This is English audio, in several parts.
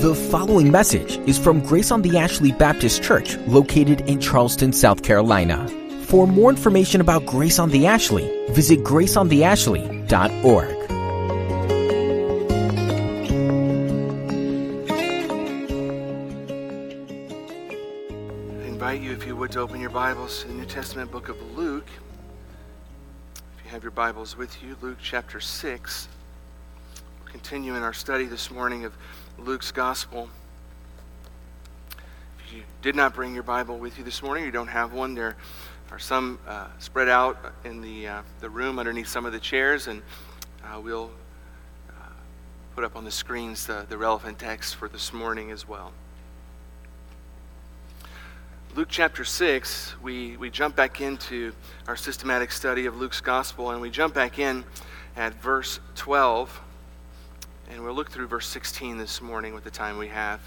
The following message is from Grace on the Ashley Baptist Church, located in Charleston, South Carolina. For more information about Grace on the Ashley, visit graceontheashley.org. I invite you, if you would, to open your Bibles to the New Testament book of Luke. If you have your Bibles with you, Luke chapter 6. We're continuing our study this morning of Luke's Gospel. If you did not bring your Bible with you this morning, you don't have one, there are some uh, spread out in the, uh, the room underneath some of the chairs, and uh, we'll uh, put up on the screens the, the relevant text for this morning as well. Luke chapter 6, we, we jump back into our systematic study of Luke's gospel, and we jump back in at verse 12. And we'll look through verse 16 this morning with the time we have.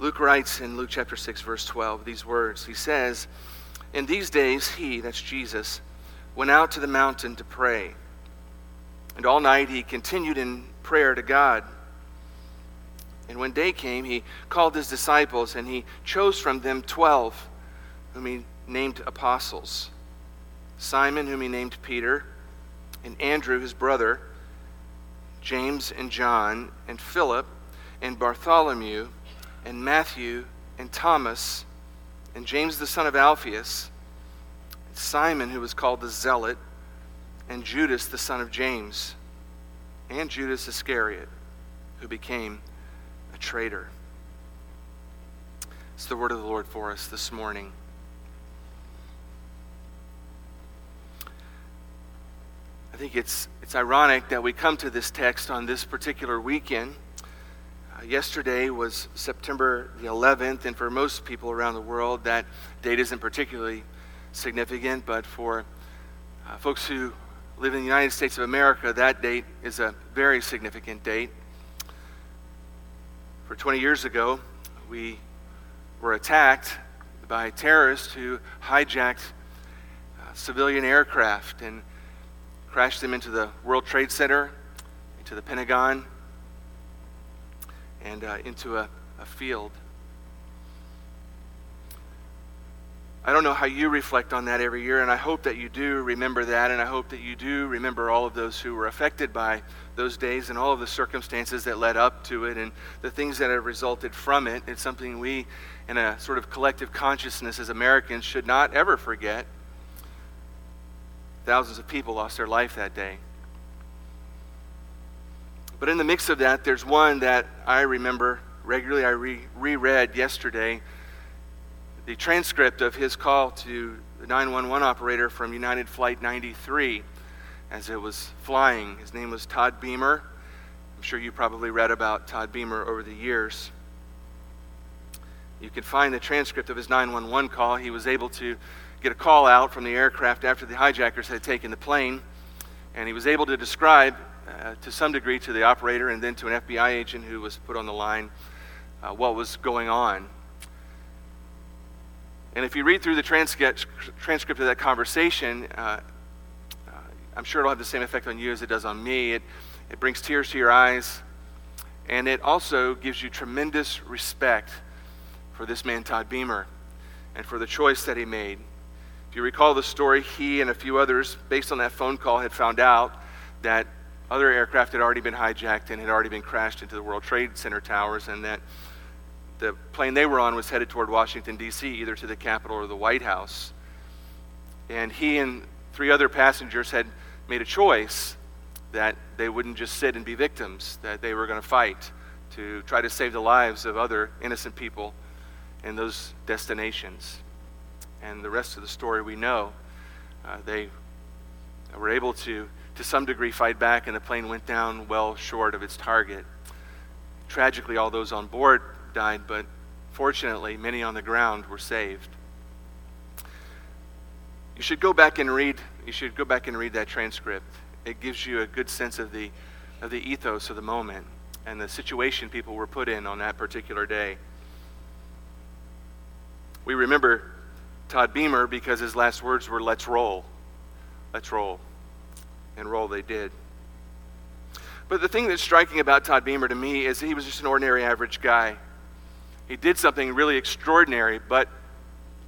Luke writes in Luke chapter 6, verse 12, these words. He says, In these days, he, that's Jesus, went out to the mountain to pray. And all night he continued in prayer to God. And when day came, he called his disciples, and he chose from them twelve, whom he named apostles Simon, whom he named Peter, and Andrew, his brother James and John, and Philip, and Bartholomew, and Matthew, and Thomas, and James the son of Alphaeus, and Simon, who was called the Zealot, and Judas the son of James, and Judas Iscariot, who became a traitor. It's the word of the Lord for us this morning. Think it's, it's ironic that we come to this text on this particular weekend. Uh, yesterday was September the 11th, and for most people around the world, that date isn't particularly significant, but for uh, folks who live in the United States of America, that date is a very significant date. For 20 years ago, we were attacked by terrorists who hijacked uh, civilian aircraft and crashed them into the World Trade Center, into the Pentagon, and uh, into a, a field. I don't know how you reflect on that every year, and I hope that you do remember that, and I hope that you do remember all of those who were affected by those days and all of the circumstances that led up to it and the things that have resulted from it. It's something we, in a sort of collective consciousness as Americans, should not ever forget. Thousands of people lost their life that day. But in the mix of that, there's one that I remember regularly. I re- reread yesterday the transcript of his call to the 911 operator from United Flight 93 as it was flying. His name was Todd Beamer. I'm sure you probably read about Todd Beamer over the years. You can find the transcript of his 911 call. He was able to get a call out from the aircraft after the hijackers had taken the plane, and he was able to describe uh, to some degree to the operator and then to an FBI agent who was put on the line uh, what was going on. And if you read through the transcript, of that conversation, uh, uh, I'm sure it'll have the same effect on you as it does on me. It, it brings tears to your eyes, and it also gives you tremendous respect for this man, Todd Beamer, and for the choice that he made. If you recall the story, he and a few others, based on that phone call, had found out that other aircraft had already been hijacked and had already been crashed into the World Trade Center towers, and that the plane they were on was headed toward Washington, D.C., either to the Capitol or the White House. And he and three other passengers had made a choice that they wouldn't just sit and be victims, that they were going to fight to try to save the lives of other innocent people in those destinations and the rest of the story we know. Uh, they were able to, to some degree, fight back, and the plane went down well short of its target. Tragically, all those on board died, but fortunately, many on the ground were saved. You should go back and read. You should go back and read that transcript. It gives you a good sense of the of the ethos of the moment and the situation people were put in on that particular day. We remember Todd Beamer because his last words were, let's roll. Let's roll. And roll they did. But the thing that's striking about Todd Beamer to me is he was just an ordinary average guy. He did something really extraordinary, but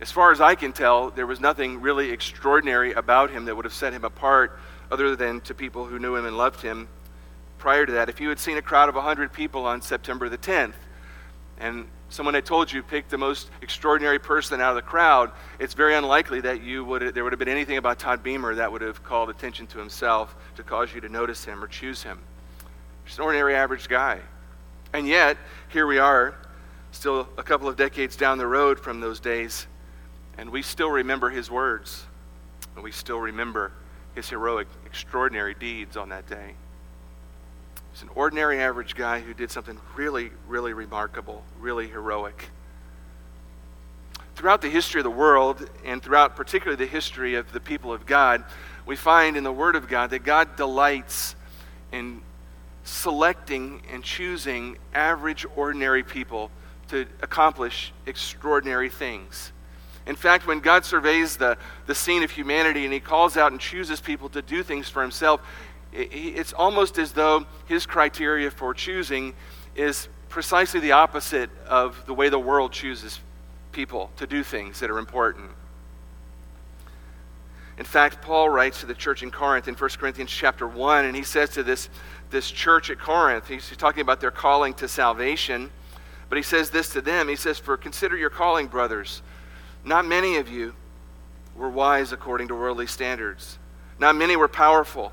as far as I can tell, there was nothing really extraordinary about him that would have set him apart other than to people who knew him and loved him prior to that. If you had seen a crowd of 100 people on September the 10th, and someone had told you pick the most extraordinary person out of the crowd, it's very unlikely that you would there would have been anything about Todd Beamer that would have called attention to himself to cause you to notice him or choose him. Just an ordinary average guy. And yet, here we are, still a couple of decades down the road from those days, and we still remember his words. And we still remember his heroic, extraordinary deeds on that day. He's an ordinary, average guy who did something really, really remarkable, really heroic. Throughout the history of the world, and throughout particularly the history of the people of God, we find in the Word of God that God delights in selecting and choosing average, ordinary people to accomplish extraordinary things. In fact, when God surveys the, the scene of humanity and He calls out and chooses people to do things for Himself, it's almost as though his criteria for choosing is precisely the opposite of the way the world chooses people to do things that are important. In fact, Paul writes to the church in Corinth in 1 Corinthians chapter 1, and he says to this, this church at Corinth, he's, he's talking about their calling to salvation, but he says this to them. He says, For consider your calling, brothers. Not many of you were wise according to worldly standards, not many were powerful.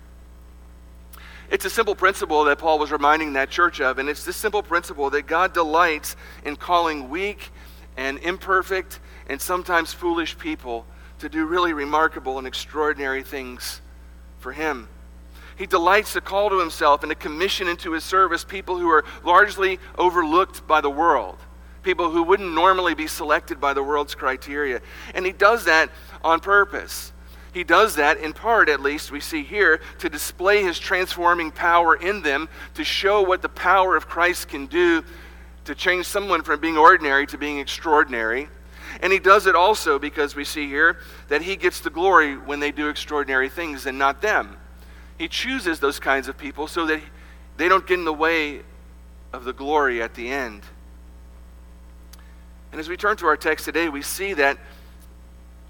It's a simple principle that Paul was reminding that church of, and it's this simple principle that God delights in calling weak and imperfect and sometimes foolish people to do really remarkable and extraordinary things for Him. He delights to call to Himself and to commission into His service people who are largely overlooked by the world, people who wouldn't normally be selected by the world's criteria. And He does that on purpose. He does that, in part at least, we see here, to display his transforming power in them, to show what the power of Christ can do to change someone from being ordinary to being extraordinary. And he does it also because we see here that he gets the glory when they do extraordinary things and not them. He chooses those kinds of people so that they don't get in the way of the glory at the end. And as we turn to our text today, we see that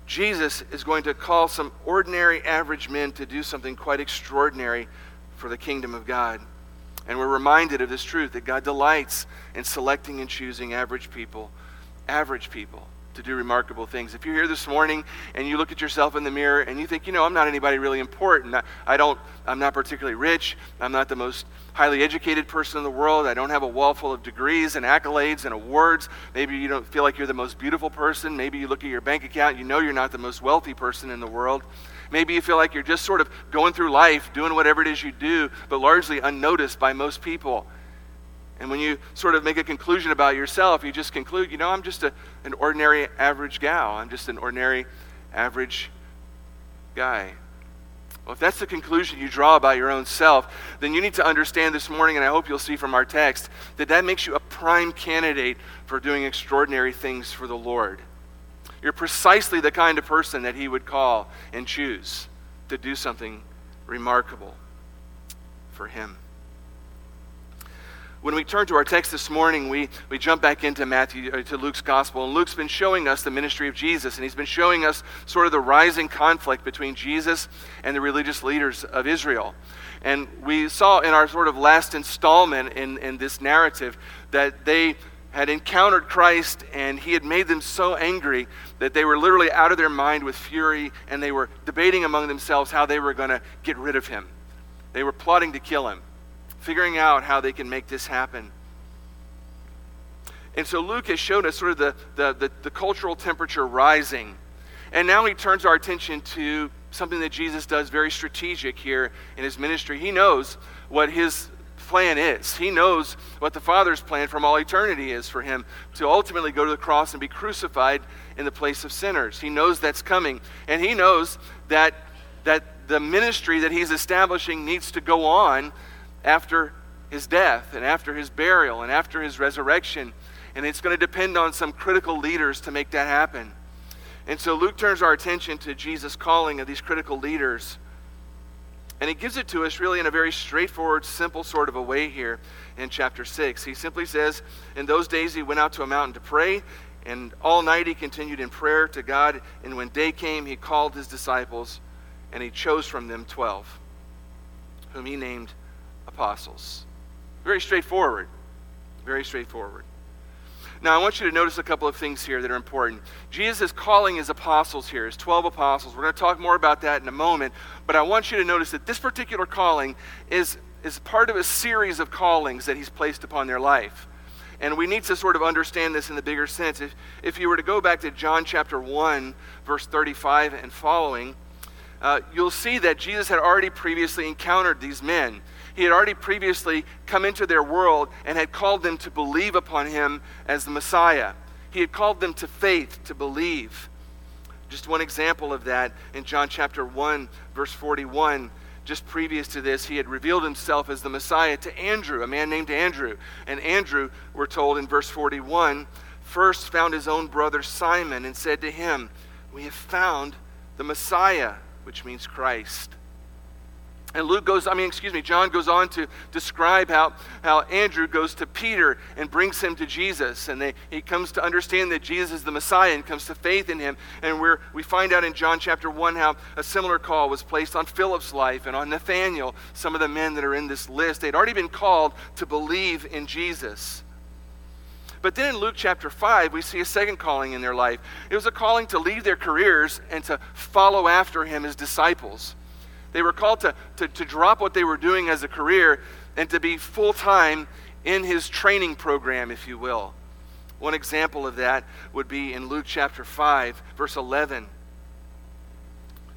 Jesus is going to call some ordinary, average men to do something quite extraordinary for the kingdom of God. And we're reminded of this truth that God delights in selecting and choosing average people, average people, to do remarkable things. If you're here this morning and you look at yourself in the mirror and you think, you know, I'm not anybody really important. I don't, I'm not particularly rich. I'm not the most highly educated person in the world. I don't have a wall full of degrees and accolades and awards. Maybe you don't feel like you're the most beautiful person. Maybe you look at your bank account, you know you're not the most wealthy person in the world. Maybe you feel like you're just sort of going through life, doing whatever it is you do, but largely unnoticed by most people. And when you sort of make a conclusion about yourself, you just conclude, you know, I'm just a, an ordinary average gal. I'm just an ordinary average guy. Well, if that's the conclusion you draw about your own self, then you need to understand this morning, and I hope you'll see from our text, that that makes you a prime candidate for doing extraordinary things for the Lord. You're precisely the kind of person that He would call and choose to do something remarkable for Him when we turn to our text this morning, we, we jump back into Matthew uh, to Luke's gospel, and Luke's been showing us the ministry of Jesus, and he's been showing us sort of the rising conflict between Jesus and the religious leaders of Israel. And we saw in our sort of last installment in, in this narrative that they had encountered Christ and he had made them so angry that they were literally out of their mind with fury and they were debating among themselves how they were going to get rid of him. They were plotting to kill him figuring out how they can make this happen. And so Luke has showed us sort of the, the, the, the, cultural temperature rising. And now he turns our attention to something that Jesus does very strategic here in his ministry. He knows what his plan is. He knows what the Father's plan from all eternity is for him to ultimately go to the cross and be crucified in the place of sinners. He knows that's coming. And he knows that, that the ministry that he's establishing needs to go on after his death and after his burial and after his resurrection. And it's going to depend on some critical leaders to make that happen. And so Luke turns our attention to Jesus' calling of these critical leaders. And he gives it to us really in a very straightforward, simple sort of a way here in chapter 6. He simply says, In those days he went out to a mountain to pray, and all night he continued in prayer to God. And when day came, he called his disciples, and he chose from them 12, whom he named apostles. Very straightforward. Very straightforward. Now, I want you to notice a couple of things here that are important. Jesus is calling his apostles here, his 12 apostles. We're going to talk more about that in a moment. But I want you to notice that this particular calling is, is part of a series of callings that he's placed upon their life. And we need to sort of understand this in the bigger sense. If, if you were to go back to John chapter 1, verse 35 and following, uh, you'll see that Jesus had already previously encountered these men. He had already previously come into their world and had called them to believe upon him as the Messiah. He had called them to faith, to believe. Just one example of that in John chapter 1, verse 41. Just previous to this, he had revealed himself as the Messiah to Andrew, a man named Andrew. And Andrew, we're told in verse 41, first found his own brother Simon and said to him, We have found the Messiah, which means Christ. And Luke goes, I mean, excuse me, John goes on to describe how, how Andrew goes to Peter and brings him to Jesus. And they, he comes to understand that Jesus is the Messiah and comes to faith in him. And we're, we find out in John chapter 1 how a similar call was placed on Philip's life and on Nathaniel, some of the men that are in this list. They'd already been called to believe in Jesus. But then in Luke chapter 5, we see a second calling in their life. It was a calling to leave their careers and to follow after him as disciples. They were called to, to, to drop what they were doing as a career and to be full time in his training program, if you will. One example of that would be in Luke chapter 5, verse 11.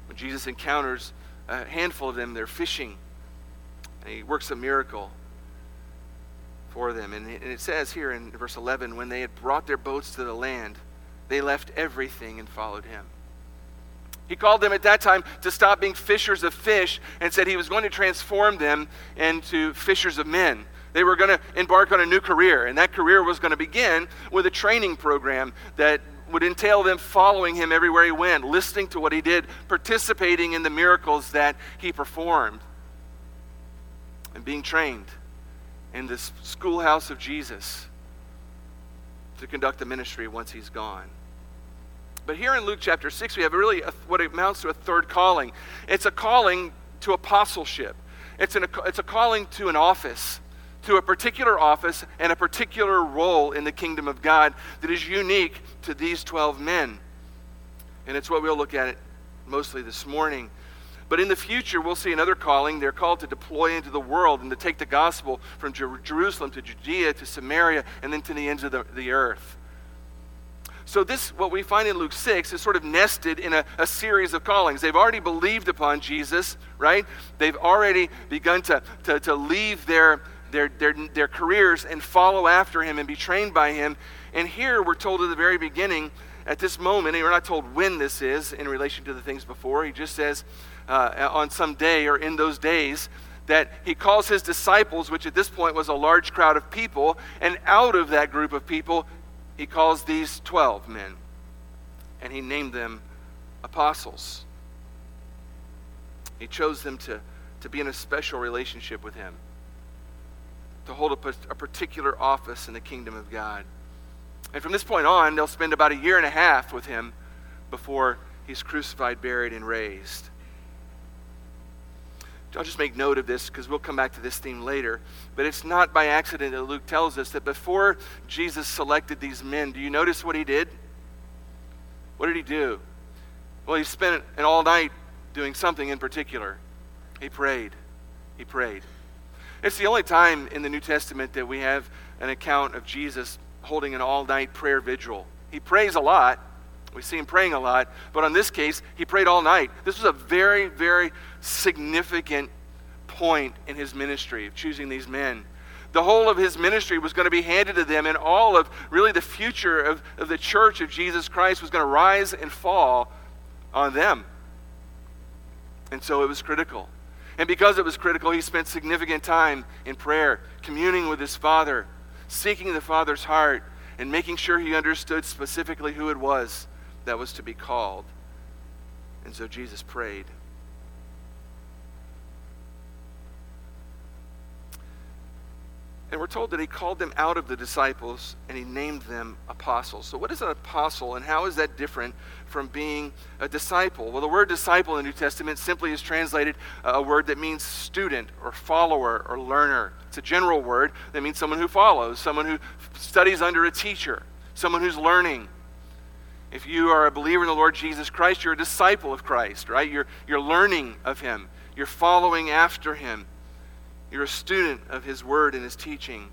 When Jesus encounters a handful of them, they're fishing, and he works a miracle for them. And it says here in verse 11 when they had brought their boats to the land, they left everything and followed him. He called them at that time to stop being fishers of fish and said he was going to transform them into fishers of men. They were going to embark on a new career, and that career was going to begin with a training program that would entail them following him everywhere he went, listening to what he did, participating in the miracles that he performed, and being trained in this schoolhouse of Jesus to conduct the ministry once he's gone. But here in Luke chapter 6, we have really a, what amounts to a third calling. It's a calling to apostleship, it's, an, it's a calling to an office, to a particular office and a particular role in the kingdom of God that is unique to these 12 men. And it's what we'll look at mostly this morning. But in the future, we'll see another calling. They're called to deploy into the world and to take the gospel from Jer- Jerusalem to Judea to Samaria and then to the ends of the, the earth. So, this, what we find in Luke 6, is sort of nested in a, a, series of callings. They've already believed upon Jesus, right? They've already begun to, to, to leave their, their, their, their careers and follow after him and be trained by him. And here we're told at the very beginning, at this moment, and we're not told when this is in relation to the things before. He just says uh, on some day or in those days, that he calls his disciples, which at this point was a large crowd of people, and out of that group of people, he calls these 12 men and he named them apostles. He chose them to, to be in a special relationship with him, to hold a, a particular office in the kingdom of God. And from this point on, they'll spend about a year and a half with him before he's crucified, buried, and raised. I'll just make note of this because we'll come back to this theme later. But it's not by accident that Luke tells us that before Jesus selected these men, do you notice what he did? What did he do? Well, he spent an all night doing something in particular. He prayed. He prayed. It's the only time in the New Testament that we have an account of Jesus holding an all night prayer vigil. He prays a lot. We see him praying a lot. But on this case, he prayed all night. This was a very, very significant point in his ministry of choosing these men. The whole of his ministry was going to be handed to them, and all of really the future of, of the church of Jesus Christ was going to rise and fall on them. And so it was critical. And because it was critical, he spent significant time in prayer, communing with his Father, seeking the Father's heart, and making sure he understood specifically who it was that was to be called. And so Jesus prayed. And we're told that he called them out of the disciples and he named them apostles. So, what is an apostle and how is that different from being a disciple? Well, the word disciple in the New Testament simply is translated uh, a word that means student or follower or learner. It's a general word that means someone who follows, someone who studies under a teacher, someone who's learning. If you are a believer in the Lord Jesus Christ, you're a disciple of Christ, right? You're, you're learning of him, you're following after him. You're a student of his word and his teaching.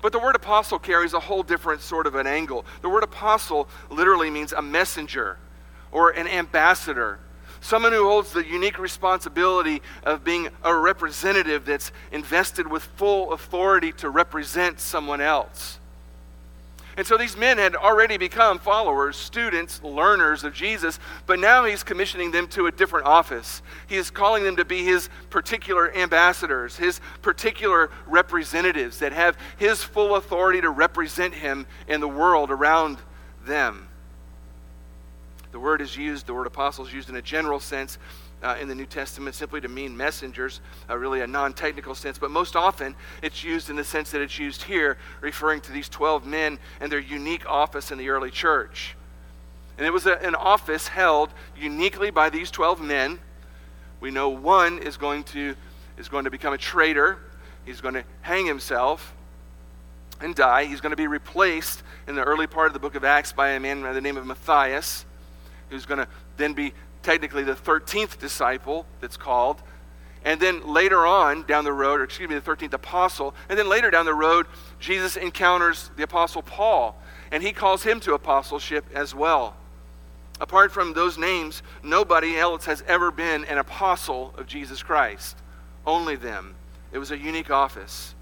But the word apostle carries a whole different sort of an angle. The word apostle literally means a messenger or an ambassador, someone who holds the unique responsibility of being a representative that's invested with full authority to represent someone else. And so these men had already become followers, students, learners of Jesus, but now he's commissioning them to a different office. He is calling them to be his particular ambassadors, his particular representatives that have his full authority to represent him in the world around them. The word is used, the word apostle is used in a general sense uh, in the New Testament simply to mean messengers, uh, really a non technical sense, but most often it's used in the sense that it's used here, referring to these 12 men and their unique office in the early church. And it was a, an office held uniquely by these 12 men. We know one is going to, is going to become a traitor, he's going to hang himself and die. He's going to be replaced in the early part of the book of Acts by a man by the name of Matthias, who's going to then be technically the 13th disciple that's called. And then later on down the road, or excuse me, the 13th apostle. And then later down the road, Jesus encounters the apostle Paul, and he calls him to apostleship as well. Apart from those names, nobody else has ever been an apostle of Jesus Christ. Only them. It was a unique office.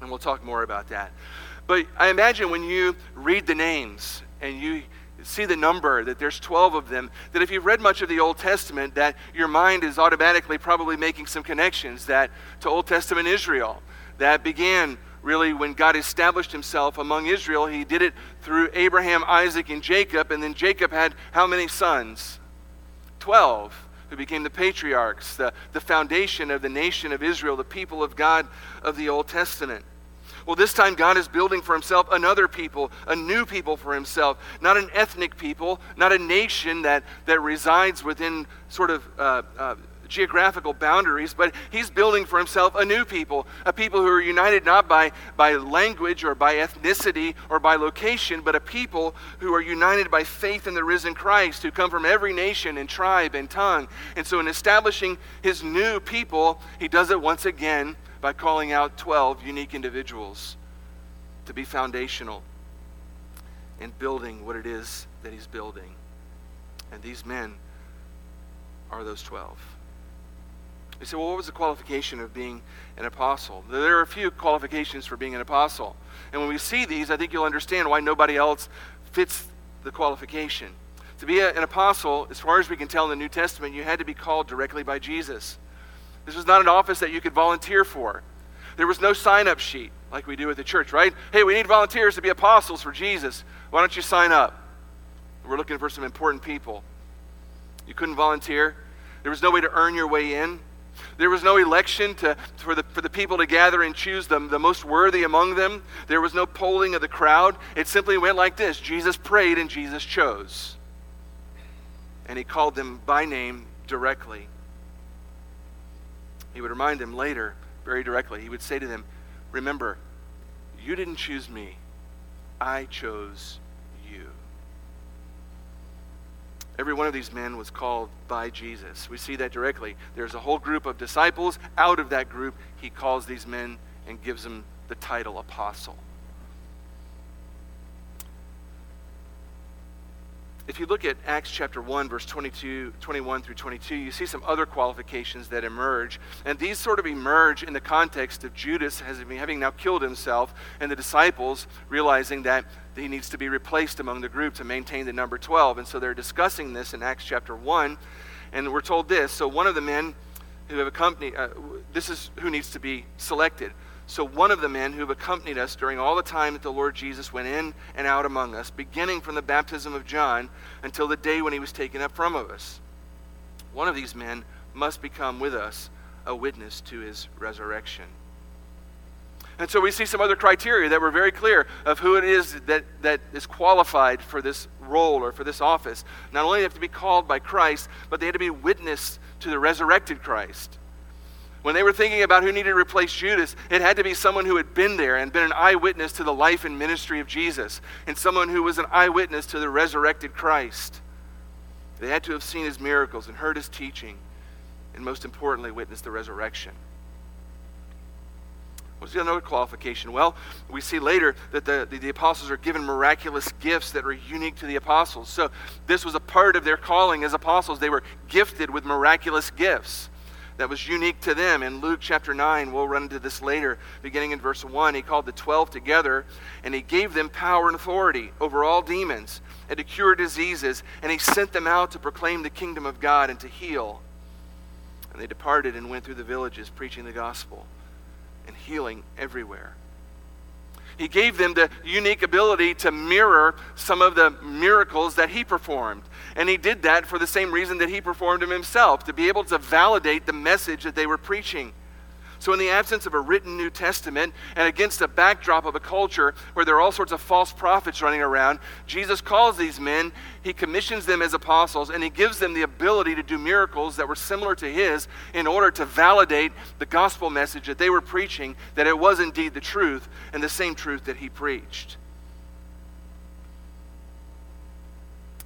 And we'll talk more about that. But I imagine when you read the names and you see the number that there's 12 of them that if you've read much of the old testament that your mind is automatically probably making some connections that to old testament israel that began really when god established himself among israel he did it through abraham isaac and jacob and then jacob had how many sons? 12 who became the patriarchs the, the foundation of the nation of israel the people of god of the old testament well, this time God is building for himself another people, a new people for himself, not an ethnic people, not a nation that, that resides within sort of uh, uh, geographical boundaries, but he's building for himself a new people, a people who are united not by, by language or by ethnicity or by location, but a people who are united by faith in the risen Christ, who come from every nation and tribe and tongue. And so, in establishing his new people, he does it once again by calling out 12 unique individuals to be foundational in building what it is that he's building. And these men are those 12. You say, well, what was the qualification of being an apostle? There are a few qualifications for being an apostle. And when we see these, I think you'll understand why nobody else fits the qualification. To be a, an apostle, as far as we can tell in the New Testament, you had to be called directly by Jesus. This was not an office that you could volunteer for. There was no sign up sheet like we do at the church, right? Hey, we need volunteers to be apostles for Jesus. Why don't you sign up? We're looking for some important people. You couldn't volunteer. There was no way to earn your way in. There was no election to, for, the, for the people to gather and choose them, the most worthy among them. There was no polling of the crowd. It simply went like this Jesus prayed and Jesus chose. And he called them by name directly. He would remind them later, very directly, he would say to them, Remember, you didn't choose me, I chose you. Every one of these men was called by Jesus. We see that directly. There's a whole group of disciples. Out of that group, he calls these men and gives them the title apostle. If you look at Acts chapter 1, verse 22, 21 through 22, you see some other qualifications that emerge. And these sort of emerge in the context of Judas having now killed himself and the disciples realizing that he needs to be replaced among the group to maintain the number 12. And so they're discussing this in Acts chapter 1. And we're told this. So one of the men who have accompanied, uh, this is who needs to be selected. So, one of the men who accompanied us during all the time that the Lord Jesus went in and out among us, beginning from the baptism of John until the day when he was taken up from us. One of these men must become with us a witness to his resurrection. And so we see some other criteria that were very clear of who it is that, that is qualified for this role or for this office. Not only have to be called by Christ, but they had to be witness to the resurrected Christ. When they were thinking about who needed to replace Judas, it had to be someone who had been there and been an eyewitness to the life and ministry of Jesus, and someone who was an eyewitness to the resurrected Christ. They had to have seen his miracles and heard his teaching, and most importantly, witnessed the resurrection. What's the other qualification? Well, we see later that the, the, the, apostles are given miraculous gifts that are unique to the apostles. So, this was a part of their calling as apostles. They were gifted with miraculous gifts that was unique to them. In Luke chapter 9, we'll run into this later, beginning in verse 1. He called the 12 together and he gave them power and authority over all demons and to cure diseases, and he sent them out to proclaim the kingdom of God and to heal. And they departed and went through the villages preaching the gospel and healing everywhere. He gave them the unique ability to mirror some of the miracles that he performed. And he did that for the same reason that he performed them himself, to be able to validate the message that they were preaching. So, in the absence of a written New Testament and against a backdrop of a culture where there are all sorts of false prophets running around, Jesus calls these men, he commissions them as apostles, and he gives them the ability to do miracles that were similar to his in order to validate the gospel message that they were preaching, that it was indeed the truth and the same truth that he preached.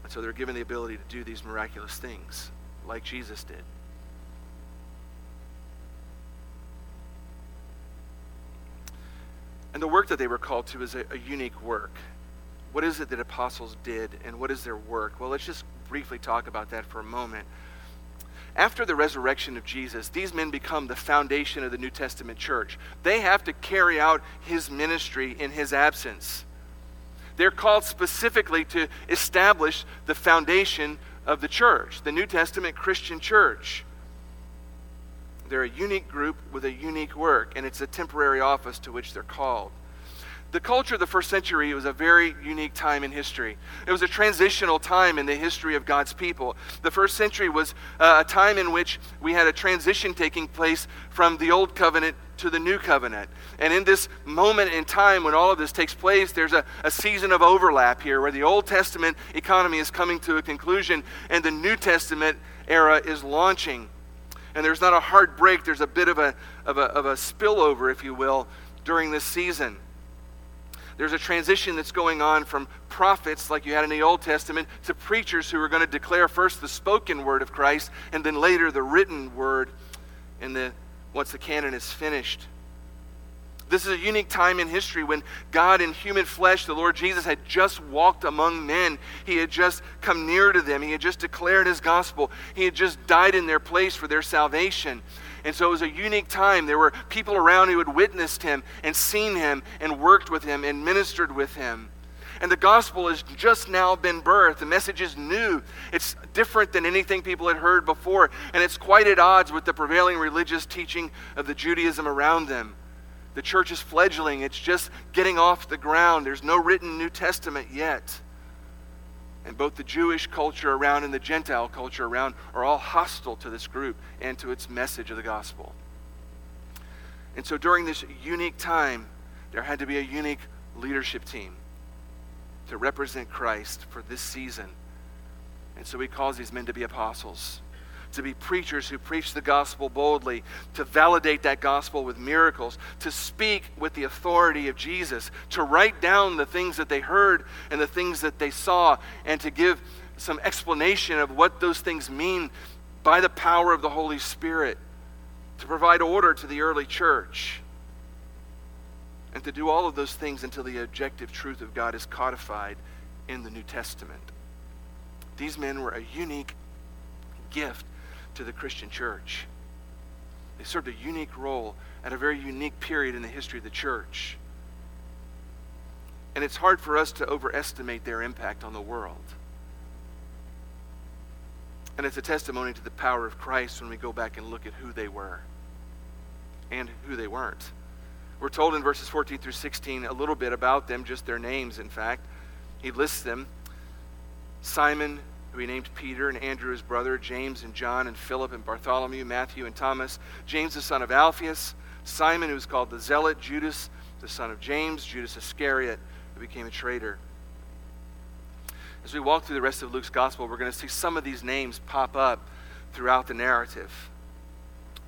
And so they're given the ability to do these miraculous things like Jesus did. And the work that they were called to is a, a, unique work. What is it that apostles did, and what is their work? Well, let's just briefly talk about that for a moment. After the resurrection of Jesus, these men become the foundation of the New Testament church. They have to carry out his ministry in his absence. They're called specifically to establish the foundation of the church, the New Testament Christian church. They're a unique group with a unique work, and it's a temporary office to which they're called. The culture of the first century was a very unique time in history. It was a transitional time in the history of God's people. The first century was uh, a time in which we had a transition taking place from the old covenant to the new covenant. And in this moment in time when all of this takes place, there's a, a season of overlap here where the Old Testament economy is coming to a conclusion and the New Testament era is launching and there's not a hard break, there's a bit of a, of a, of a spillover, if you will, during this season. There's a transition that's going on from prophets, like you had in the Old Testament, to preachers who are going to declare first the spoken word of Christ and then later the written word in the, once the canon is finished. This is a unique time in history when God in human flesh, the Lord Jesus, had just walked among men. He had just come near to them. He had just declared his gospel. He had just died in their place for their salvation. And so it was a unique time. There were people around who had witnessed him and seen him and worked with him and ministered with him. And the gospel has just now been birthed. The message is new. It's different than anything people had heard before. And it's quite at odds with the prevailing religious teaching of the Judaism around them. The church is fledgling, it's just getting off the ground. There's no written New Testament yet. And both the Jewish culture around and the Gentile culture around are all hostile to this group and to its message of the gospel. And so during this unique time, there had to be a unique leadership team to represent Christ for this season. And so he calls these men to be apostles to be preachers who preach the gospel boldly, to validate that gospel with miracles, to speak with the authority of Jesus, to write down the things that they heard and the things that they saw, and to give some explanation of what those things mean by the power of the Holy Spirit, to provide order to the early church, and to do all of those things until the objective truth of God is codified in the New Testament. These men were a unique gift to the Christian church. They served a unique role at a very unique period in the history of the church. And it's hard for us to overestimate their impact on the world. And it's a testimony to the power of Christ when we go back and look at who they were and who they weren't. We're told in verses 14 through 16 a little bit about them, just their names, in fact. He lists them Simon, who he named Peter, and Andrew his brother, James and John, and Philip and Bartholomew, Matthew and Thomas, James the son of Alphaeus, Simon, who was called the Zealot, Judas, the son of James, Judas Iscariot, who became a traitor. As we walk through the rest of Luke's gospel, we're going to see some of these names pop up throughout the narrative.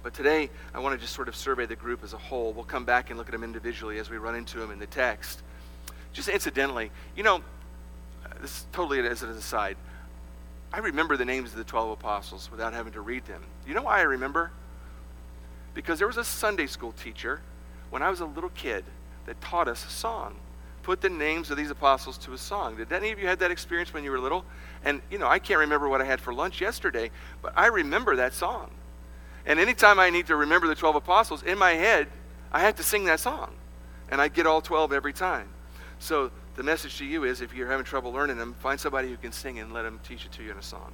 But today, I want to just sort of survey the group as a whole. We'll come back and look at them individually as we run into them in the text. Just incidentally, you know, this is totally as an aside. I remember the names of the 12 apostles without having to read them. You know why I remember? Because there was a Sunday school teacher when I was a little kid that taught us a song put the names of these apostles to a song. Did any of you had that experience when you were little? And you know, I can't remember what I had for lunch yesterday, but I remember that song. And anytime I need to remember the 12 apostles, in my head, I have to sing that song. And I get all 12 every time. So the message to you is if you're having trouble learning them, find somebody who can sing and let them teach it to you in a song.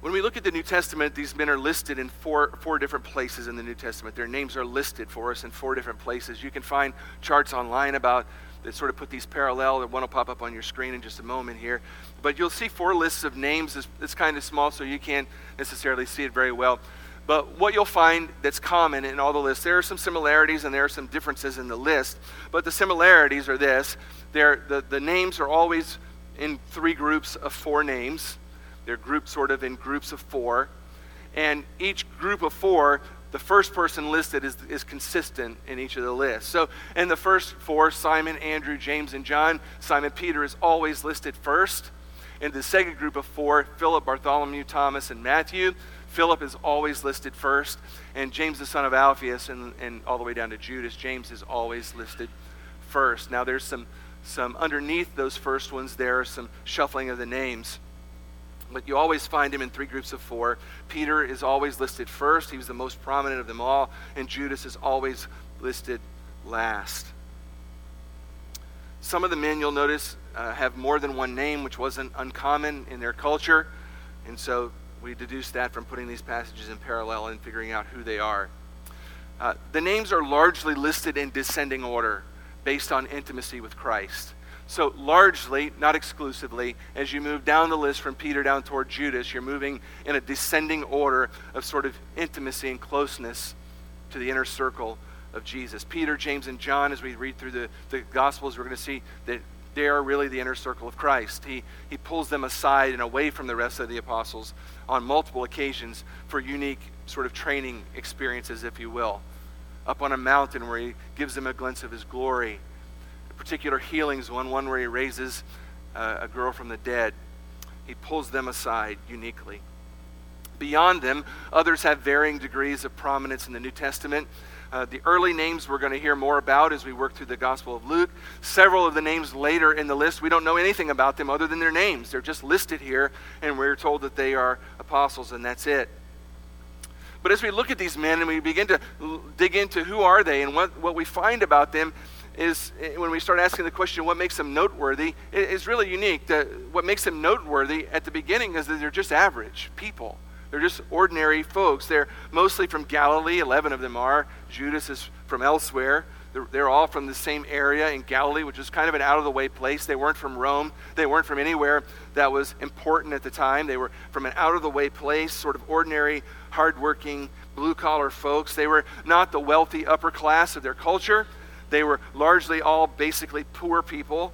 When we look at the New Testament, these men are listed in four, four different places in the New Testament. Their names are listed for us in four different places. You can find charts online about that sort of put these parallel. One will pop up on your screen in just a moment here. But you'll see four lists of names. It's, it's kind of small, so you can't necessarily see it very well. But what you'll find that's common in all the lists, there are some similarities and there are some differences in the list. But the similarities are this the, the names are always in three groups of four names. They're grouped sort of in groups of four. And each group of four, the first person listed is, is consistent in each of the lists. So in the first four, Simon, Andrew, James, and John, Simon Peter is always listed first. In the second group of four, Philip, Bartholomew, Thomas, and Matthew, Philip is always listed first. And James, the son of Alphaeus, and, and all the way down to Judas, James is always listed first. Now there's some, some underneath those first ones, there are some shuffling of the names. But you always find him in three groups of four. Peter is always listed first, he was the most prominent of them all, and Judas is always listed last. Some of the men you'll notice uh, have more than one name, which wasn't uncommon in their culture. And so we deduce that from putting these passages in parallel and figuring out who they are. Uh, the names are largely listed in descending order based on intimacy with Christ. So, largely, not exclusively, as you move down the list from Peter down toward Judas, you're moving in a descending order of sort of intimacy and closeness to the inner circle of Jesus. Peter, James, and John, as we read through the, the Gospels, we're going to see that they are really the inner circle of Christ. He, he pulls them aside and away from the rest of the apostles on multiple occasions for unique sort of training experiences, if you will. Up on a mountain where he gives them a glimpse of his glory particular healings, one, one where he raises uh, a girl from the dead. He pulls them aside uniquely. Beyond them, others have varying degrees of prominence in the New Testament. Uh, the early names we're going to hear more about as we work through the Gospel of Luke. Several of the names later in the list, we don't know anything about them other than their names. They're just listed here, and we're told that they are apostles, and that's it. But as we look at these men and we begin to dig into who are they and what, what we find about them, is eh, when we start asking the question, what makes them noteworthy, is really unique. The, what makes them noteworthy at the beginning is that they're just average people. They're just ordinary folks. They're mostly from Galilee, 11 of them are. Judas is from elsewhere. They're, all from the same area in Galilee, which is kind of an out of the way place. They weren't from Rome. They weren't from anywhere that was important at the time. They were from an out of the way place, sort of ordinary, hardworking, blue collar folks. They were not the wealthy upper class of their culture. They were largely all basically poor people.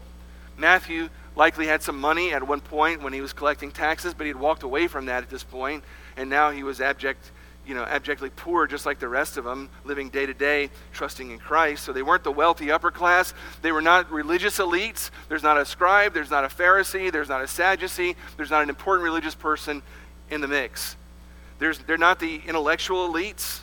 Matthew likely had some money at one point when he was collecting taxes, but he'd walked away from that at this point, and now he was abject, you know, abjectly poor, just like the rest of them, living day to day, trusting in Christ. So they weren't the wealthy upper class. They were not religious elites. There's not a scribe. There's not a Pharisee. There's not a Sadducee. There's not an important religious person in the mix. There's, they're not the intellectual elites.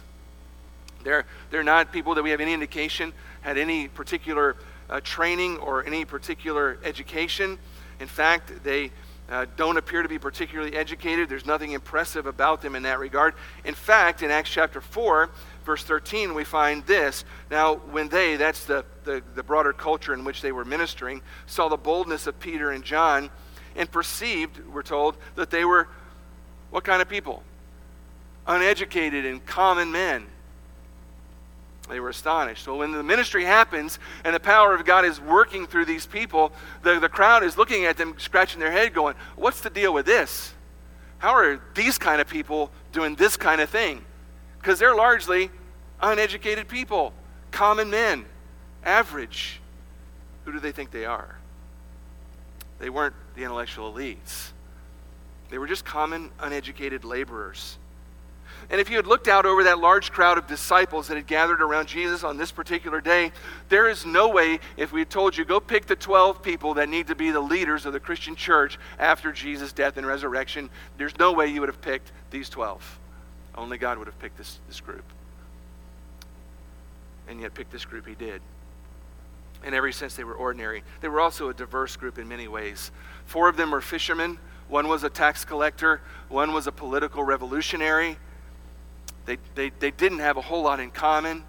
They're, they're not people that we have any indication had any particular uh, training or any particular education. In fact, they uh, don't appear to be particularly educated. There's nothing impressive about them in that regard. In fact, in Acts chapter 4, verse 13, we find this. Now, when they, that's the, the, the broader culture in which they were ministering, saw the boldness of Peter and John and perceived, we're told, that they were what kind of people? Uneducated and common men. They were astonished. So when the ministry happens and the power of God is working through these people, the, the crowd is looking at them, scratching their head, going, What's the deal with this? How are these kind of people doing this kind of thing? Because they're largely uneducated people, common men, average. Who do they think they are? They weren't the intellectual elites. They were just common, uneducated laborers. And if you had looked out over that large crowd of disciples that had gathered around Jesus on this particular day, there is no way, if we had told you, go pick the 12 people that need to be the leaders of the Christian church after Jesus' death and resurrection, there's no way you would have picked these 12. Only God would have picked this, this group. And yet, picked this group, He did. In every sense, they were ordinary. They were also a diverse group in many ways. Four of them were fishermen, one was a tax collector, one was a political revolutionary. They, they, they didn't have a whole lot in common.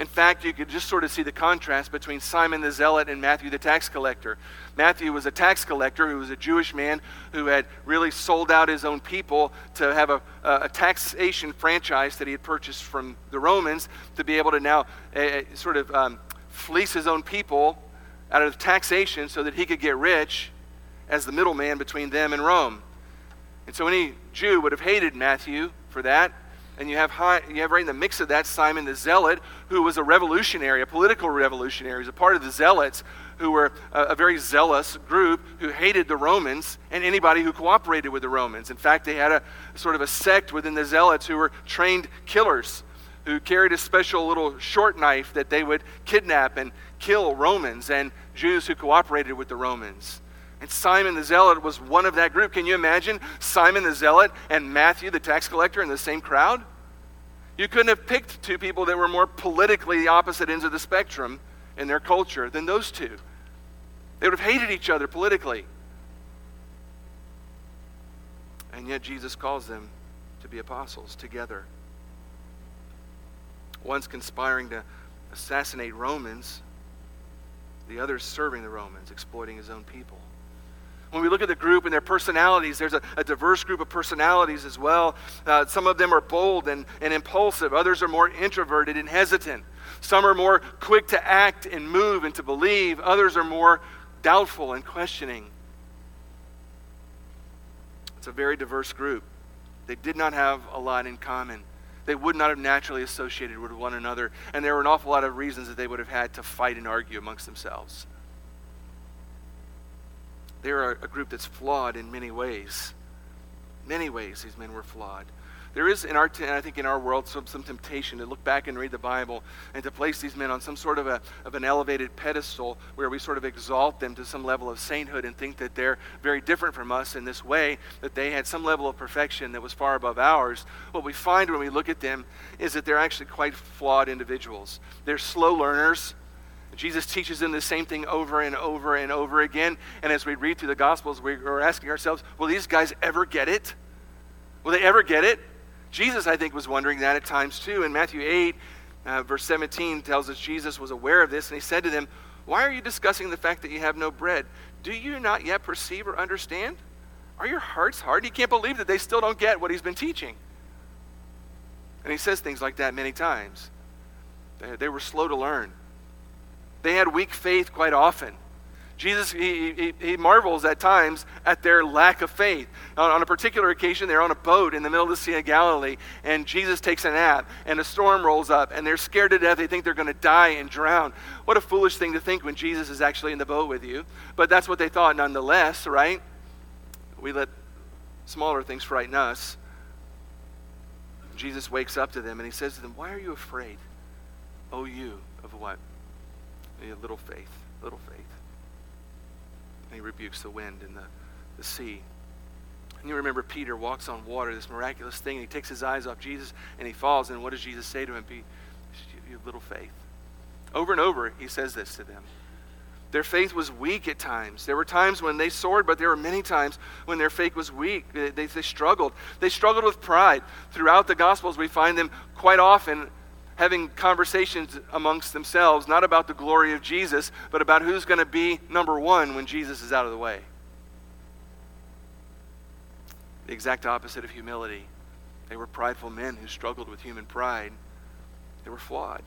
In fact, you could just sort of see the contrast between Simon the Zealot and Matthew the tax collector. Matthew was a tax collector who was a Jewish man who had really sold out his own people to have a, a taxation franchise that he had purchased from the Romans to be able to now uh, sort of um, fleece his own people out of taxation so that he could get rich as the middleman between them and Rome. And so any Jew would have hated Matthew for that. And you have, high, you have right in the mix of that Simon the Zealot, who was a revolutionary, a political revolutionary. He was a part of the Zealots, who were a, a very zealous group who hated the Romans and anybody who cooperated with the Romans. In fact, they had a sort of a sect within the Zealots who were trained killers who carried a special little short knife that they would kidnap and kill Romans and Jews who cooperated with the Romans. And Simon the Zealot was one of that group. Can you imagine Simon the Zealot and Matthew the tax collector in the same crowd? You couldn't have picked two people that were more politically the opposite ends of the spectrum in their culture than those two. They would have hated each other politically. And yet Jesus calls them to be apostles together. One's conspiring to assassinate Romans, the other's serving the Romans, exploiting his own people. When we look at the group and their personalities, there's a, a diverse group of personalities as well. Uh, some of them are bold and, and impulsive, others are more introverted and hesitant. Some are more quick to act and move and to believe, others are more doubtful and questioning. It's a very diverse group. They did not have a lot in common. They would not have naturally associated with one another, and there were an awful lot of reasons that they would have had to fight and argue amongst themselves. They're a, group that's flawed in many ways. Many ways, these men were flawed. There is, in our, I think, in our world, some, some temptation to look back and read the Bible and to place these men on some sort of, a, of an elevated pedestal where we sort of exalt them to some level of sainthood and think that they're very different from us in this way, that they had some level of perfection that was far above ours. What we find when we look at them is that they're actually quite flawed individuals. They're slow learners. Jesus teaches them the same thing over and over and over again. And as we read through the Gospels, we're asking ourselves, will these guys ever get it? Will they ever get it? Jesus, I think, was wondering that at times too. In Matthew 8, uh, verse 17 tells us Jesus was aware of this, and he said to them, Why are you discussing the fact that you have no bread? Do you not yet perceive or understand? Are your hearts hard? He can't believe that they still don't get what he's been teaching. And he says things like that many times. They were slow to learn. They had weak faith quite often. Jesus, he, he, he, marvels at times at their lack of faith. On, on, a particular occasion, they're on a boat in the middle of the Sea of Galilee, and Jesus takes a nap, and a storm rolls up, and they're scared to death. They think they're going to die and drown. What a foolish thing to think when Jesus is actually in the boat with you. But that's what they thought nonetheless, right? We let smaller things frighten us. Jesus wakes up to them, and he says to them, Why are you afraid? Oh, you of what? Little faith, little faith. And he rebukes the wind and the, the sea. And you remember Peter walks on water, this miraculous thing, and he takes his eyes off Jesus and he falls. And what does Jesus say to him? Be, you have little faith. Over and over, he says this to them. Their faith was weak at times. There were times when they soared, but there were many times when their faith was weak. They, they, they, struggled. They struggled with pride. Throughout the Gospels, we find them quite often having conversations amongst themselves, not about the glory of Jesus, but about who's going to be number one when Jesus is out of the way. The exact opposite of humility. They were prideful men who struggled with human pride. They were flawed.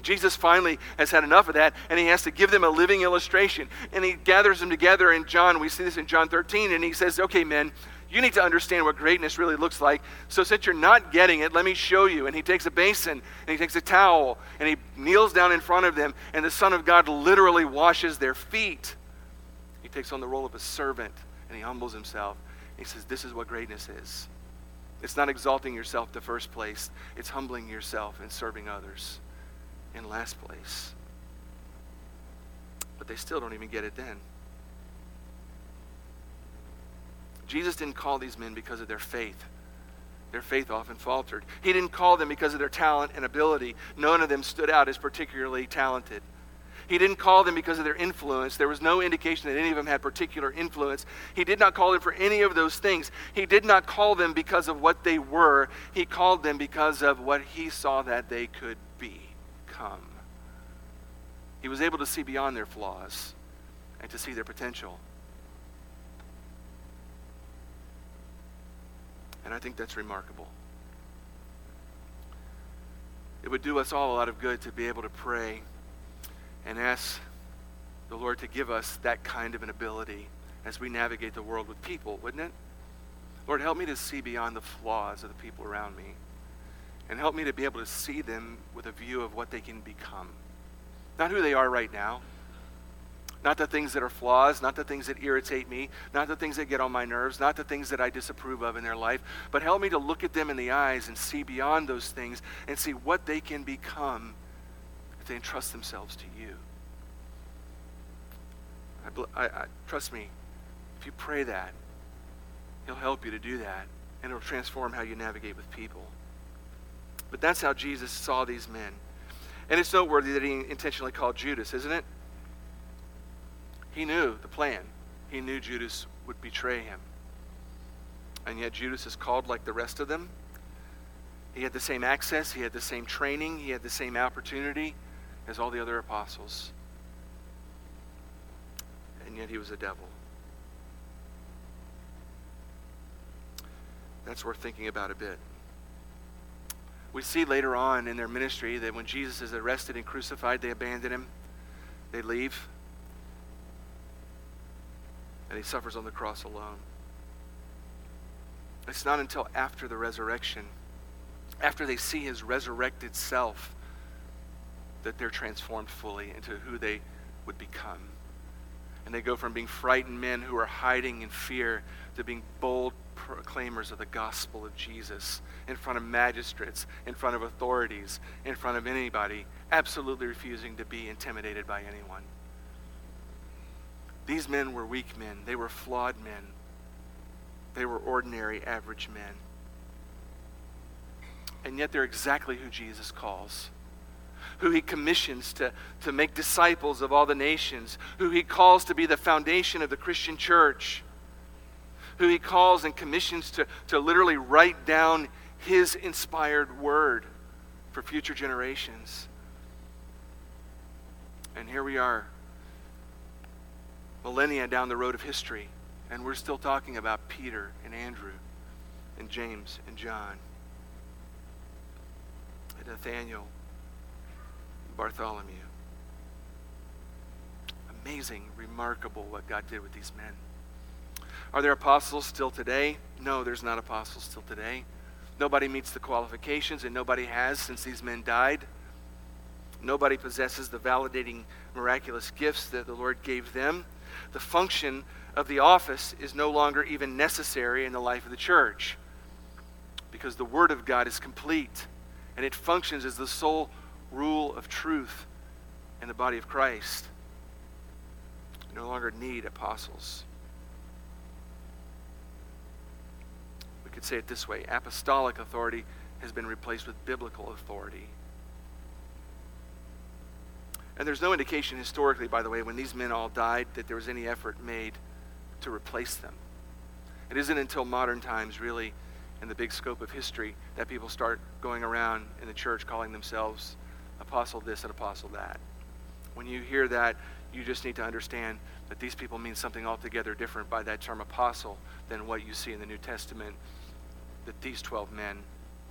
Jesus finally has had enough of that, and he has to give them a living illustration. And he gathers them together in John. We see this in John 13, and he says, Okay, men, you need to understand what greatness really looks like. So, since you're not getting it, let me show you. And he takes a basin, and he takes a towel, and he kneels down in front of them, and the Son of God literally washes their feet. He takes on the role of a servant, and he humbles himself. He says, This is what greatness is. It's not exalting yourself to first place, it's humbling yourself and serving others in last place. But they still don't even get it then. Jesus didn't call these men because of their faith. Their faith often faltered. He didn't call them because of their talent and ability. None of them stood out as particularly talented. He didn't call them because of their influence. There was no indication that any of them had particular influence. He did not call them for any of those things. He did not call them because of what they were. He called them because of what he saw that they could be come. He was able to see beyond their flaws and to see their potential. And I think that's remarkable. It would do us all a lot of good to be able to pray and ask the Lord to give us that kind of an ability as we navigate the world with people, wouldn't it? Lord, help me to see beyond the flaws of the people around me and help me to be able to see them with a view of what they can become. Not who they are right now, not the things that are flaws, not the things that irritate me, not the things that get on my nerves, not the things that I disapprove of in their life, but help me to look at them in the eyes and see beyond those things and see what they can become if they entrust themselves to you. I, I, I, trust me, if you pray that, He'll help you to do that, and it'll transform how you navigate with people. But that's how Jesus saw these men. And it's noteworthy that he intentionally called Judas, isn't it? He knew the plan. He knew Judas would betray him. And yet Judas is called like the rest of them. He had the same access, he had the same training, he had the same opportunity as all the other apostles. And yet he was a devil. That's worth thinking about a bit. We see later on in their ministry that when Jesus is arrested and crucified, they abandon him, they leave, and he suffers on the cross alone. It's not until after the resurrection, after they see his resurrected self, that they're transformed fully into who they would become. And they go from being frightened men who are hiding in fear to being bold proclaimers of the gospel of Jesus in front of magistrates, in front of authorities, in front of anybody, absolutely refusing to be intimidated by anyone. These men were weak men, they were flawed men, they were ordinary, average men. And yet they're exactly who Jesus calls who he commissions to, to make disciples of all the nations, who he calls to be the foundation of the Christian church who he calls and commissions to, to literally write down his inspired word for future generations. And here we are, millennia down the road of history, and we're still talking about Peter and Andrew and James and John and Nathaniel and Bartholomew. Amazing, remarkable what God did with these men. Are there apostles still today? No, there's not apostles still today. Nobody meets the qualifications, and nobody has since these men died. Nobody possesses the validating miraculous gifts that the Lord gave them. The function of the office is no longer even necessary in the life of the church because the Word of God is complete and it functions as the sole rule of truth in the body of Christ. No longer need apostles. We could say it this way apostolic authority has been replaced with biblical authority. And there's no indication historically, by the way, when these men all died, that there was any effort made to replace them. It isn't until modern times, really, in the big scope of history, that people start going around in the church calling themselves apostle this and apostle that. When you hear that, you just need to understand that these people mean something altogether different by that term apostle than what you see in the New Testament that these 12 men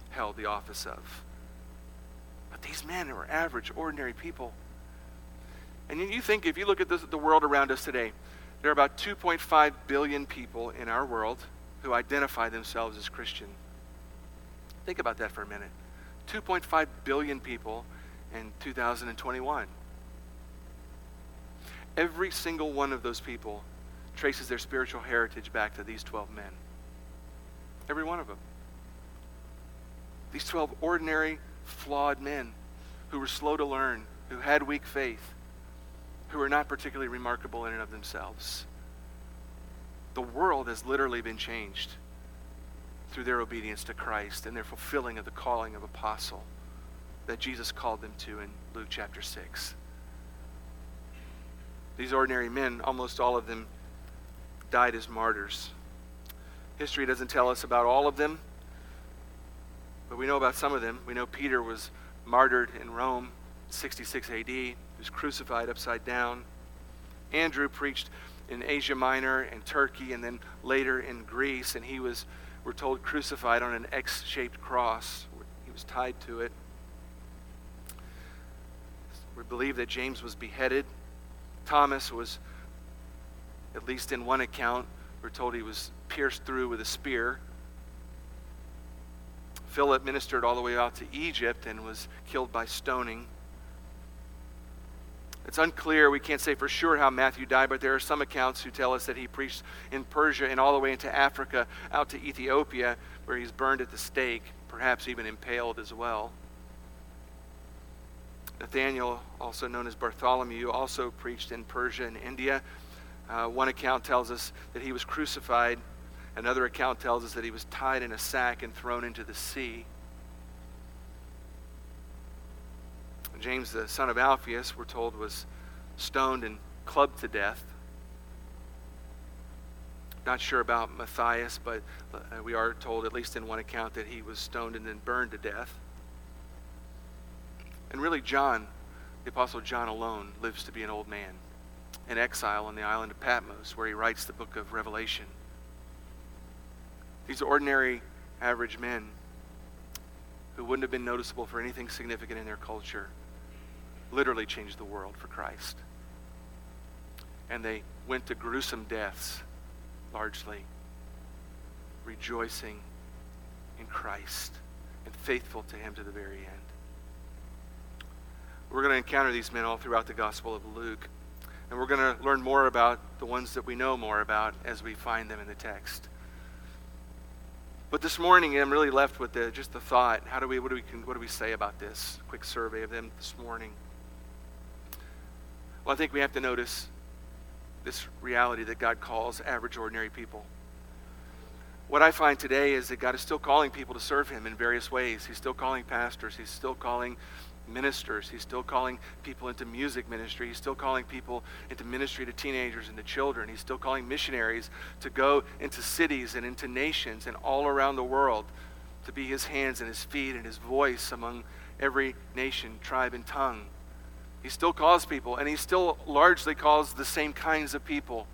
held the office of. But these men were average, ordinary people. And you think, if you look at this, the world around us today, there are about 2.5 billion people in our world who identify themselves as Christian. Think about that for a minute. 2.5 billion people in 2021. Every single one of those people traces their spiritual heritage back to these 12 men. Every one of them. These 12 ordinary, flawed men who were slow to learn, who had weak faith, who are not particularly remarkable in and of themselves. The world has literally been changed through their obedience to Christ and their fulfilling of the calling of apostle that Jesus called them to in Luke chapter 6. These ordinary men, almost all of them, died as martyrs. History doesn't tell us about all of them, but we know about some of them. We know Peter was martyred in Rome 66 AD. He was crucified upside down. Andrew preached in Asia Minor and Turkey and then later in Greece, and he was, we're told, crucified on an X shaped cross. He was tied to it. We believe that James was beheaded. Thomas was, at least in one account, we're told he was pierced through with a spear. Philip ministered all the way out to Egypt and was killed by stoning. It's unclear, we can't say for sure how Matthew died, but there are some accounts who tell us that he preached in Persia and all the way into Africa, out to Ethiopia, where he's burned at the stake, perhaps even impaled as well. Nathaniel, also known as Bartholomew, also preached in Persia and India. Uh, one account tells us that he was crucified Another account tells us that he was tied in a sack and thrown into the sea. James, the son of Alphaeus, we're told, was stoned and clubbed to death. Not sure about Matthias, but uh, we are told, at least in one account, that he was stoned and then burned to death. And really, John, the Apostle John alone, lives to be an old man in exile on the island of Patmos, where he writes the book of Revelation. These are ordinary, average men who wouldn't have been noticeable for anything significant in their culture literally changed the world for Christ. And they went to gruesome deaths, largely, rejoicing in Christ and faithful to Him to the very end. We're going to encounter these men all throughout the Gospel of Luke. And we're going to learn more about the ones that we know more about as we find them in the text. But this morning, I'm really left with the, just the thought: How do we? What do we? What do we say about this? Quick survey of them this morning. Well, I think we have to notice this reality that God calls average, ordinary people. What I find today is that God is still calling people to serve Him in various ways. He's still calling pastors. He's still calling ministers. He's still calling people into music ministry. He's still calling people into ministry to teenagers and to children. He's still calling missionaries to go into cities and into nations and all around the world to be his hands and his feet and his voice among every nation, tribe, and tongue. He still calls people, and he still largely calls the same kinds of people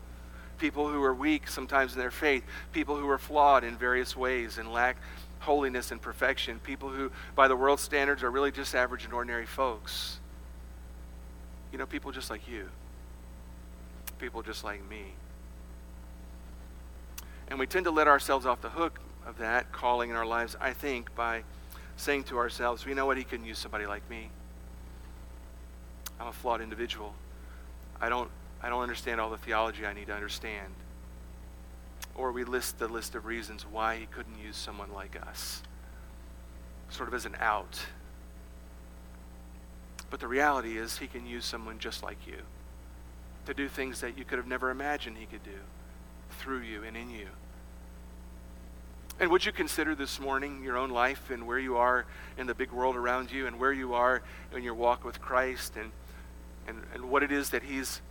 people who are weak sometimes in their faith, people who are flawed in various ways and lack holiness and perfection, people who, by the world's standards, are really just average and ordinary folks. You know, people just like you, people just like me. And we tend to let ourselves off the hook of that calling in our lives, I think, by saying to ourselves, you know what, he can use somebody like me. I'm a flawed individual. I don't, I don't understand all the theology I need to understand or we list the list of reasons why he couldn't use someone like us, sort of as an out. But the reality is, he can use someone just like you to do things that you could have never imagined he could do through you and in you. And would you consider this morning your own life and where you are in the big world around you and where you are in your walk with Christ and and, and what it is that He's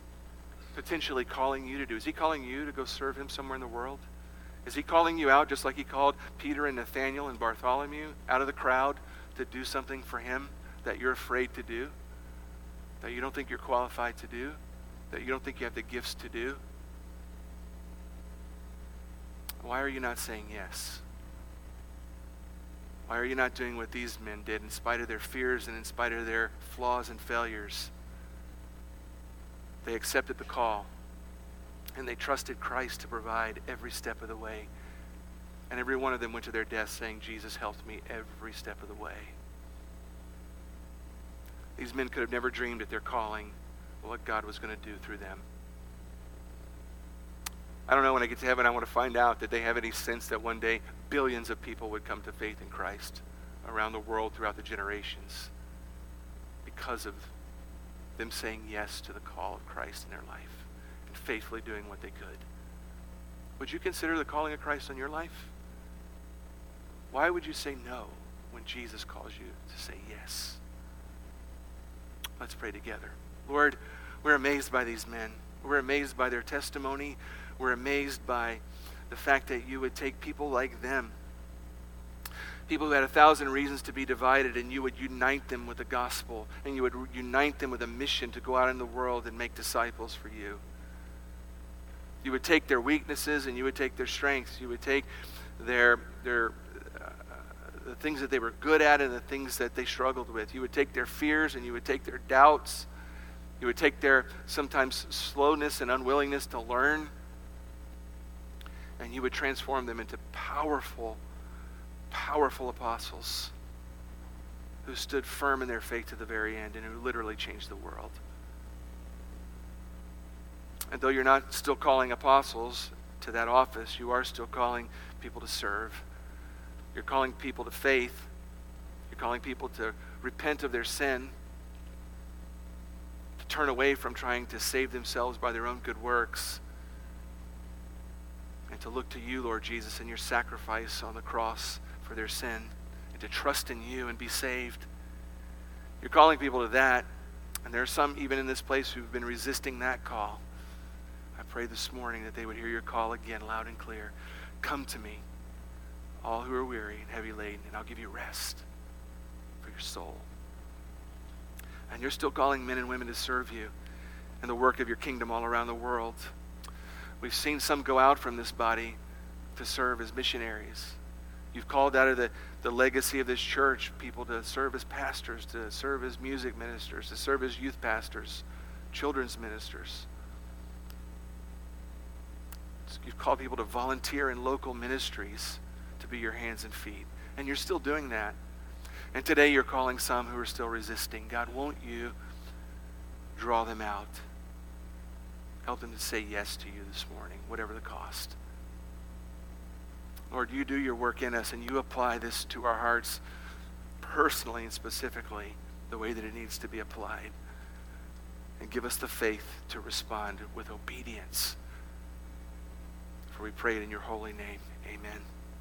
potentially calling you to do. Is He calling you to go serve Him somewhere in the world? Is He calling you out just like He called Peter and Nathaniel and Bartholomew out of the crowd to do something for Him that you're afraid to do? That you don't think you're qualified to do? That you don't think you have the gifts to do? Why are you not saying yes? Why are you not doing what these men did in spite of their fears and in spite of their flaws and failures? They accepted the call and they trusted Christ to provide every step of the way. And every one of them went to their death saying, Jesus helped me every step of the way. These men could have never dreamed at their calling what God was going to do through them. I don't know when I get to heaven, I want to find out that they have any sense that one day billions of people would come to faith in Christ around the world throughout the generations because of them saying yes to the call of Christ in their life and faithfully doing what they could. Would you consider the calling of Christ on your life? Why would you say no when Jesus calls you to say yes? Let's pray together. Lord, we're amazed by these men. We're amazed by their testimony. We're amazed by the fact that you would take people like them, people who had a thousand reasons to be divided, and you would unite them with the gospel, and you would unite them with a mission to go out in the world and make disciples for you. You would take their weaknesses and you would take their strengths. You would take their, their uh, the things that they were good at and the things that they struggled with. You would take their fears and you would take their doubts. You would take their sometimes slowness and unwillingness to learn and you would transform them into powerful, powerful apostles who stood firm in their faith to the very end and who literally changed the world. And though you're not still calling apostles to that office, you are still calling people to serve. You're calling people to faith. You're calling people to repent of their sin, to turn away from trying to save themselves by their own good works and to look to you, Lord Jesus, and your sacrifice on the cross for their sin, and to trust in you and be saved. You're calling people to that, and there are some even in this place who've been resisting that call. I pray this morning that they would hear your call again loud and clear. Come to me, all who are weary and heavy laden, and I'll give you rest for your soul. And you're still calling men and women to serve you and the work of your kingdom all around the world. We've seen some go out from this body to serve as missionaries. You've called out of the, the legacy of this church people to serve as pastors, to serve as music ministers, to serve as youth pastors, children's ministers. You've called people to volunteer in local ministries to be your hands and feet. And you're still doing that. And today you're calling some who are still resisting. God, won't you draw them out? Help them to say yes to you this morning, whatever the cost. Lord, you do your work in us and you apply this to our hearts personally and specifically the way that it needs to be applied. And give us the faith to respond with obedience. For we pray it in your holy name. Amen.